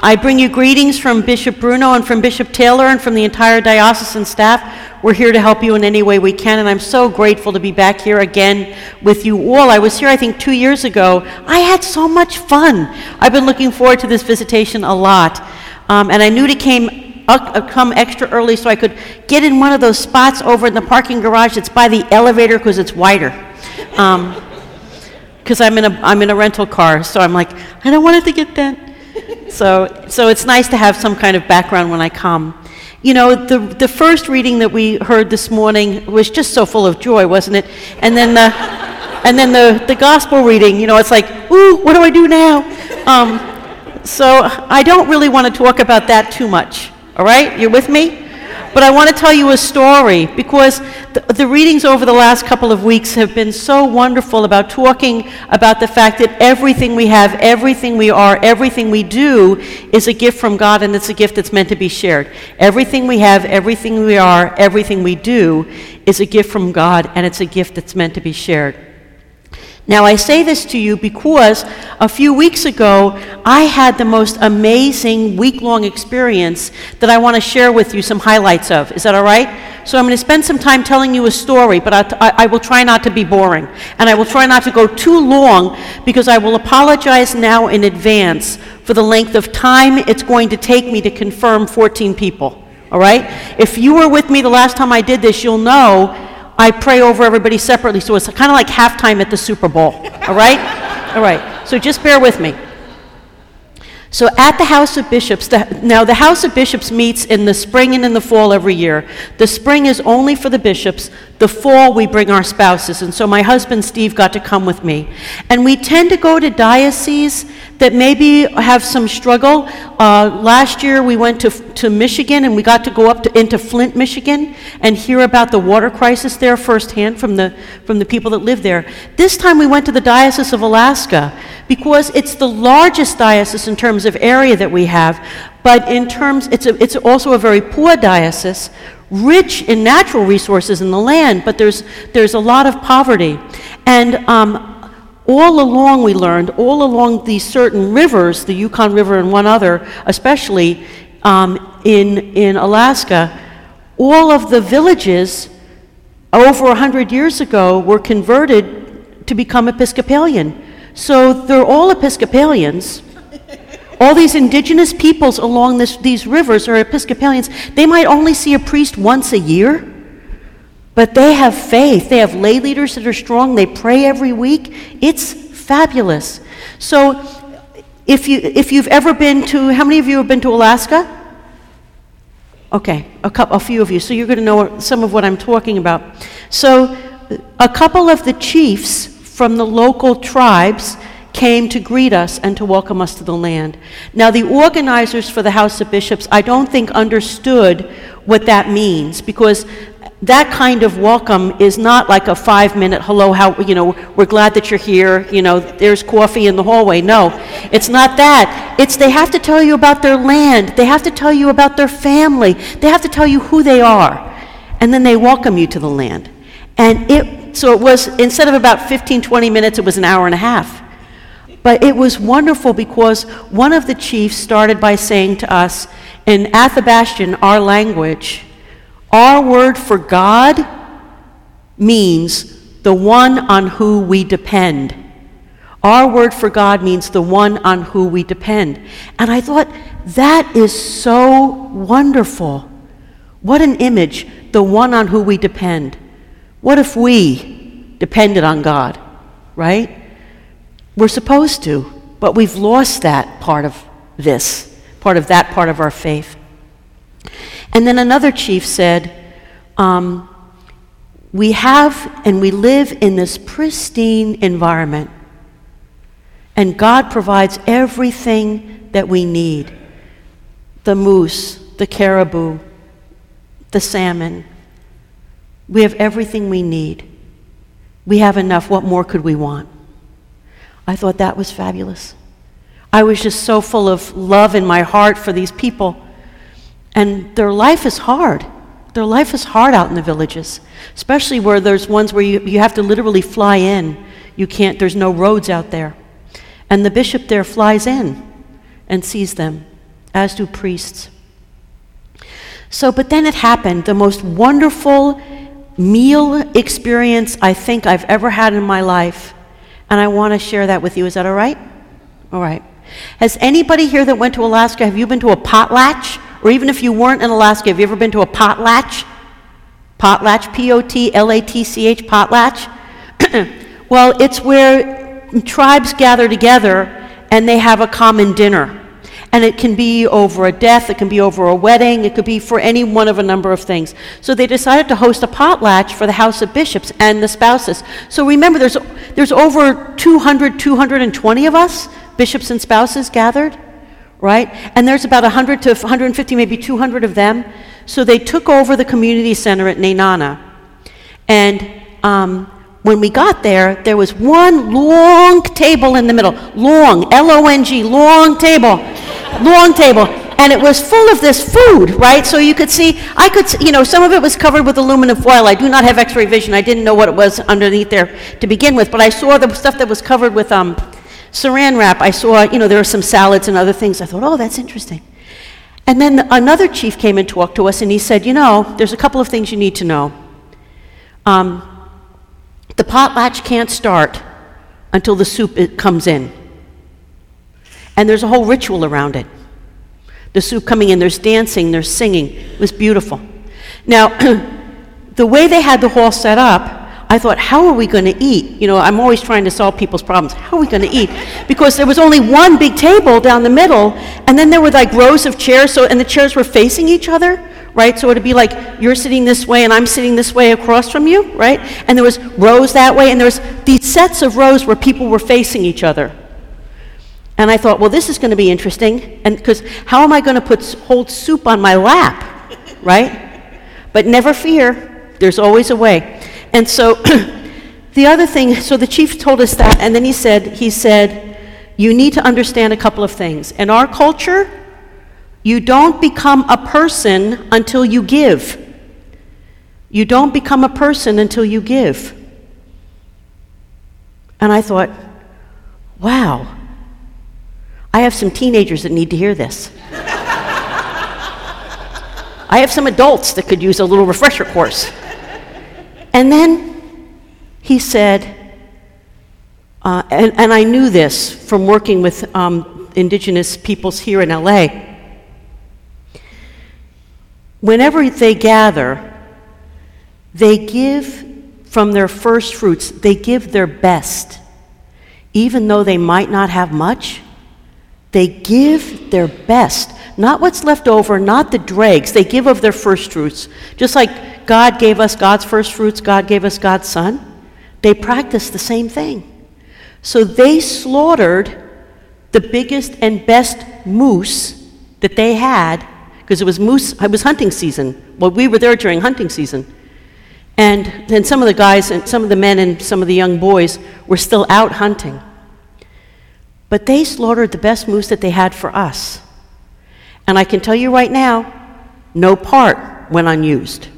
I bring you greetings from Bishop Bruno and from Bishop Taylor and from the entire diocesan staff. We're here to help you in any way we can, and I'm so grateful to be back here again with you all. I was here, I think, two years ago. I had so much fun. I've been looking forward to this visitation a lot, um, and I knew to came, uh, come extra early so I could get in one of those spots over in the parking garage that's by the elevator because it's wider. Because I'm, in a, I'm in a rental car, so I'm like, I don't want it to get that so, so it's nice to have some kind of background when I come. You know, the, the first reading that we heard this morning was just so full of joy, wasn't it? And then the, and then the, the gospel reading, you know, it's like, ooh, what do I do now? Um, so I don't really want to talk about that too much. All right? You're with me? But I want to tell you a story because the, the, readings over the last couple of weeks have been so wonderful about talking about the fact that everything we have, everything we are, everything we do is a gift from God and it's a gift that's meant to be shared. Everything we have, everything we are, everything we do is a gift from God and it's a gift that's meant to be shared. Now, I say this to you because a few weeks ago, I had the most amazing week long experience that I want to share with you some highlights of. Is that all right? So, I'm going to spend some time telling you a story, but I, I, will try not to be boring. And I will try not to go too long because I will apologize now in advance for the length of time it's going to take me to confirm 14 people. All right? If you were with me the last time I did this, you'll know I pray over everybody separately, so it's kind of like halftime at the Super Bowl. All right? All right. So just bear with me. So at the House of Bishops, the, now the House of Bishops meets in the spring and in the fall every year. The spring is only for the bishops. The fall we bring our spouses. And so my husband Steve got to come with me. And we tend to go to dioceses that maybe have some struggle. Uh, last year we went to, to Michigan and we got to go up to, into Flint, Michigan and hear about the water crisis there firsthand from the, from the people that live there. This time we went to the Diocese of Alaska because it's the largest diocese in terms of area that we have, but in terms, it's, a, it's also a very poor diocese, rich in natural resources in the land, but there's, there's a lot of poverty. And um, all along, we learned, all along these certain rivers, the Yukon River and one other, especially um, in, in Alaska, all of the villages over 100 years ago were converted to become Episcopalian. So they're all Episcopalians. All these indigenous peoples along this, these rivers are Episcopalians. They might only see a priest once a year. But they have faith. They have lay leaders that are strong. They pray every week. It's fabulous. So, if, you, if you've ever been to, how many of you have been to Alaska? Okay, a, couple, a few of you. So, you're going to know some of what I'm talking about. So, a couple of the chiefs from the local tribes came to greet us and to welcome us to the land. Now, the organizers for the House of Bishops, I don't think understood what that means because that kind of welcome is not like a five minute hello how you know we're glad that you're here you know there's coffee in the hallway. No it's not that. It's they have to tell you about their land. They have to tell you about their family. They have to tell you who they are. And then they welcome you to the land. And it so it was instead of about 15 20 minutes it was an hour and a half. But it was wonderful because one of the chiefs started by saying to us in athabascan our language our word for God means the one on who we depend. Our word for God means the one on who we depend. And I thought, that is so wonderful. What an image, the one on who we depend. What if we depended on God, right? We're supposed to, but we've lost that part of this, part of that part of our faith. And then another chief said, um, We have and we live in this pristine environment, and God provides everything that we need the moose, the caribou, the salmon. We have everything we need. We have enough. What more could we want? I thought that was fabulous. I was just so full of love in my heart for these people. And their life is hard. Their life is hard out in the villages, especially where there's ones where you, you have to literally fly in. You can't, there's no roads out there. And the bishop there flies in and sees them as do priests. So, but then it happened the most wonderful meal experience I think I've ever had in my life. And I want to share that with you. Is that all right? All right. Has anybody here that went to Alaska, have you been to a potlatch? Or even if you weren't in Alaska, have you ever been to a potlatch? Potlatch, P O T L A T C H, potlatch? well, it's where tribes gather together and they have a common dinner. And it can be over a death, it can be over a wedding, it could be for any one of a number of things. So they decided to host a potlatch for the House of Bishops and the spouses. So remember, there's, there's over 200, 220 of us, bishops and spouses gathered, right? And there's about 100 to 150, maybe 200 of them. So they took over the community center at Nenana. And um, when we got there, there was one long table in the middle. Long, L O N G, long table. long table. And it was full of this food, right? So you could see, I could, you know, some of it was covered with aluminum foil. I do not have x ray vision. I didn't know what it was underneath there to begin with. But I saw the stuff that was covered with um, saran wrap. I saw, you know, there were some salads and other things. I thought, oh, that's interesting. And then another chief came and talked to us, and he said, you know, there's a couple of things you need to know. Um, the potlatch can't start until the soup comes in. And there's a whole ritual around it. The soup coming in, there's dancing, there's singing. It was beautiful. Now, the way they had the hall set up, I thought, how are we going to eat? You know, I'm always trying to solve people's problems. How are we going to eat? Because there was only one big table down the middle, and then there were like rows of chairs, so, and the chairs were facing each other right? So it'd be like you're sitting this way and I'm sitting this way across from you, right? And there was rows that way, and there was these sets of rows where people were facing each other. And I thought, well, this is going to be interesting, and because how am I going to put hold soup on my lap, right? But never fear, there's always a way. And so the other thing, so the chief told us that, and then he said, he said, you need to understand a couple of things. In our culture, you don't become a person until you give. You don't become a person until you give. And I thought, wow, I have some teenagers that need to hear this. I have some adults that could use a little refresher course. And then he said, uh, and, and, I knew this from working with um, indigenous peoples here in LA Whenever they gather, they give from their first fruits, they give their best. Even though they might not have much, they give their best. Not what's left over, not the dregs. They give of their first fruits. Just like God gave us God's first fruits, God gave us God's Son. They practiced the same thing. So they slaughtered the biggest and best moose that they had because it was moose, it was hunting season. Well, we were there during hunting season. And then some of the guys and some of the men and some of the young boys were still out hunting. But they slaughtered the best moose that they had for us. And I can tell you right now, no part went unused.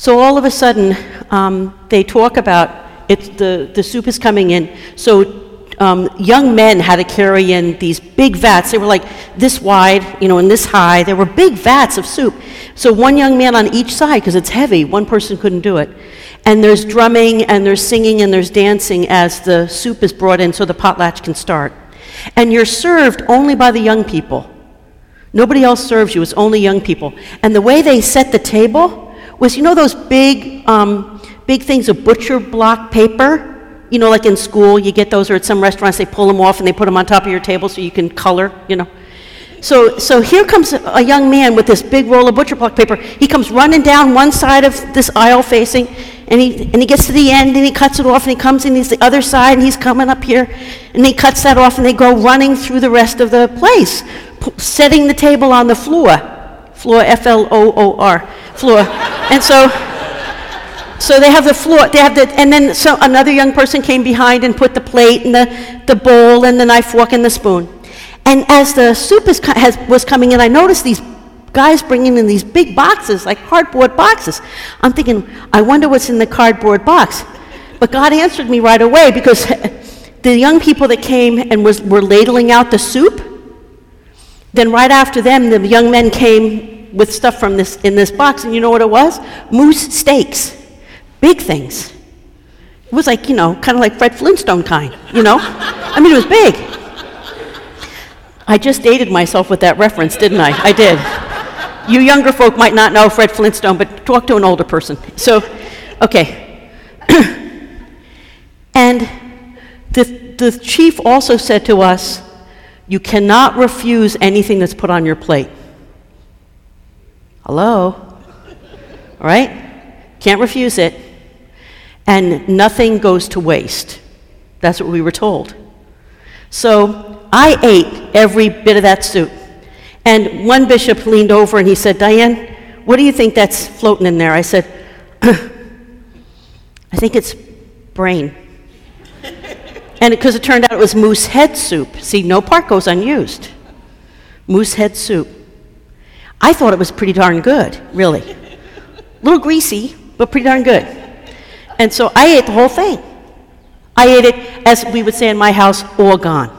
So all of a sudden, um, they talk about the, the soup is coming in. So um, young men had to carry in these big vats. They were like this wide, you know, and this high. There were big vats of soup. So one young man on each side, because it's heavy, one person couldn't do it. And there's drumming and there's singing and there's dancing as the soup is brought in so the potlatch can start. And you're served only by the young people. Nobody else serves you, it's only young people. And the way they set the table was, you know, those big, um, big things of butcher block paper? you know, like in school, you get those, or at some restaurants, they pull them off and they put them on top of your table so you can color, you know. So, so here comes a young man with this big roll of butcher block paper. He comes running down one side of this aisle facing, and he, and he gets to the end and he cuts it off, and he comes in, he's the other side, and he's coming up here, and he cuts that off, and they go running through the rest of the place, p- setting the table on the floor. Floor, F L O O R, floor. and so, so they have the floor, they have the, and then so another young person came behind and put the plate and the, the bowl and the knife, fork, and the spoon. And as the soup is, has, was coming in, I noticed these guys bringing in these big boxes, like cardboard boxes. I'm thinking, I wonder what's in the cardboard box. But God answered me right away because the young people that came and was, were ladling out the soup, Then, right after them, the young men came with stuff from this, in this box, and you know what it was? Moose steaks. Big things. It was like, you know, kind of like Fred Flintstone kind, you know? I mean, it was big. I just dated myself with that reference, didn't I? I did. You younger folk might not know Fred Flintstone, but talk to an older person. So, okay. and the, the chief also said to us, You cannot refuse anything that's put on your plate. Hello? All right? Can't refuse it. And nothing goes to waste. That's what we were told. So I ate every bit of that soup. And one bishop leaned over and he said, Diane, what do you think that's floating in there? I said, I think it's brain. And because it, it turned out it was moose head soup. See, no part goes unused. Moose head soup. I thought it was pretty darn good, really. A little greasy, but pretty darn good. And so I ate the whole thing. I ate it, as we would say in my house, all gone.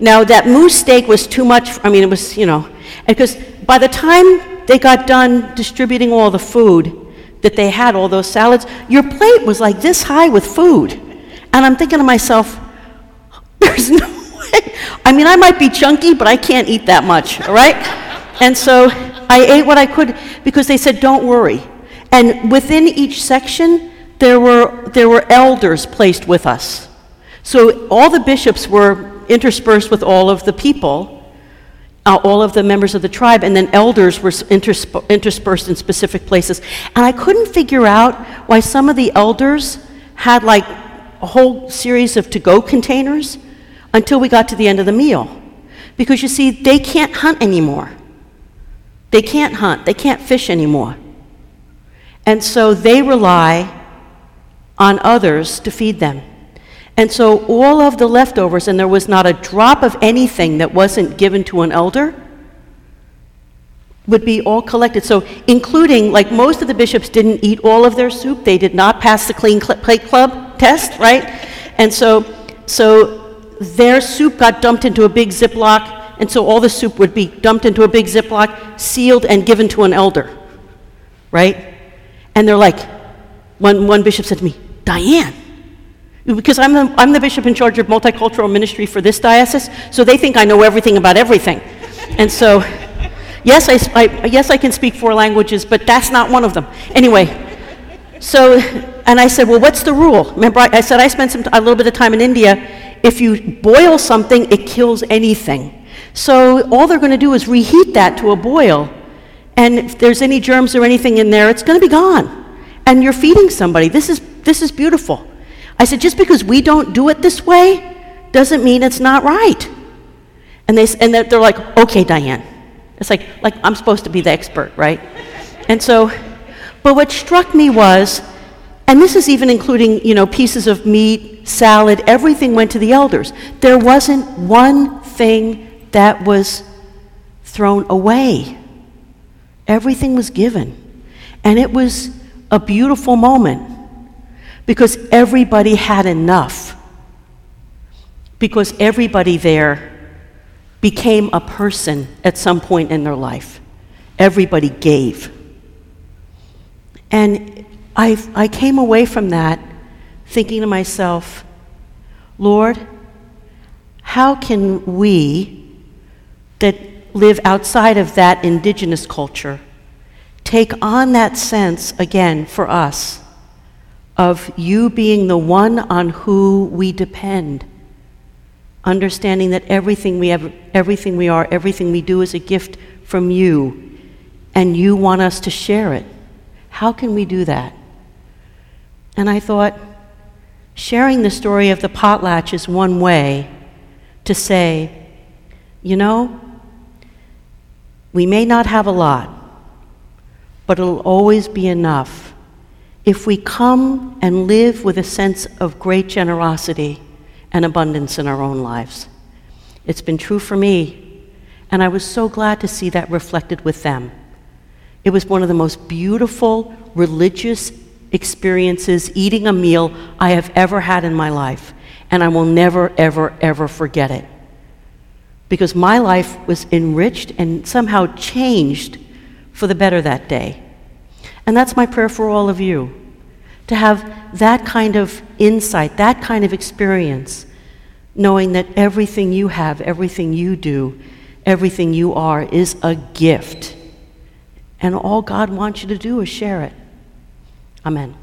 Now, that moose steak was too much, I mean, it was, you know, because by the time they got done distributing all the food that they had, all those salads, your plate was like this high with food. And I'm thinking to myself, there's no way. I mean, I might be chunky, but I can't eat that much, all right? And so I ate what I could because they said, don't worry. And within each section, there were, there were elders placed with us. So all the bishops were interspersed with all of the people. Uh, all of the members of the tribe, and then elders were intersp- interspersed in specific places. And I couldn't figure out why some of the elders had like a whole series of to go containers until we got to the end of the meal. Because you see, they can't hunt anymore. They can't hunt, they can't fish anymore. And so they rely on others to feed them. And so all of the leftovers, and there was not a drop of anything that wasn't given to an elder, would be all collected. So, including, like most of the bishops didn't eat all of their soup, they did not pass the Clean Plate Club test, right? And so, so their soup got dumped into a big Ziploc, and so all the soup would be dumped into a big Ziploc, sealed, and given to an elder, right? And they're like, one, one bishop said to me, Diane, because I'm the, I'm the bishop in charge of multicultural ministry for this diocese, so they think I know everything about everything. And so, yes, I, I, yes, I can speak four languages, but that's not one of them. Anyway, so, and I said, well, what's the rule? Remember, I, I said I spent some, a little bit of time in India. If you boil something, it kills anything. So all they're going to do is reheat that to a boil. And if there's any germs or anything in there, it's going to be gone. And you're feeding somebody. This is, this is beautiful. I said, just because we don't do it this way doesn't mean it's not right. And, they, and they're like, okay, Diane. It's like, like I'm supposed to be the expert, right? And so, but what struck me was, and this is even including, you know, pieces of meat, salad, everything went to the elders. There wasn't one thing that was thrown away. Everything was given. And it was a beautiful moment because everybody had enough. Because everybody there became a person at some point in their life. Everybody gave. And I, I came away from that thinking to myself, Lord, how can we that live outside of that indigenous culture take on that sense again for us of you being the one on who we depend. Understanding that everything we have, everything we are, everything we do is a gift from you, and you want us to share it. How can we do that? And I thought, sharing the story of the potlatch is one way to say, you know, we may not have a lot, but it'll always be enough if we come and live with a sense of great generosity and abundance in our own lives. It's been true for me, and I was so glad to see that reflected with them. It was one of the most beautiful religious experiences, eating a meal I have ever had in my life, and I will never, ever, ever forget it. Because my life was enriched and somehow changed for the better that day. And that's my prayer for all of you to have that kind of insight, that kind of experience, knowing that everything you have, everything you do, everything you are is a gift. And all God wants you to do is share it. Amen.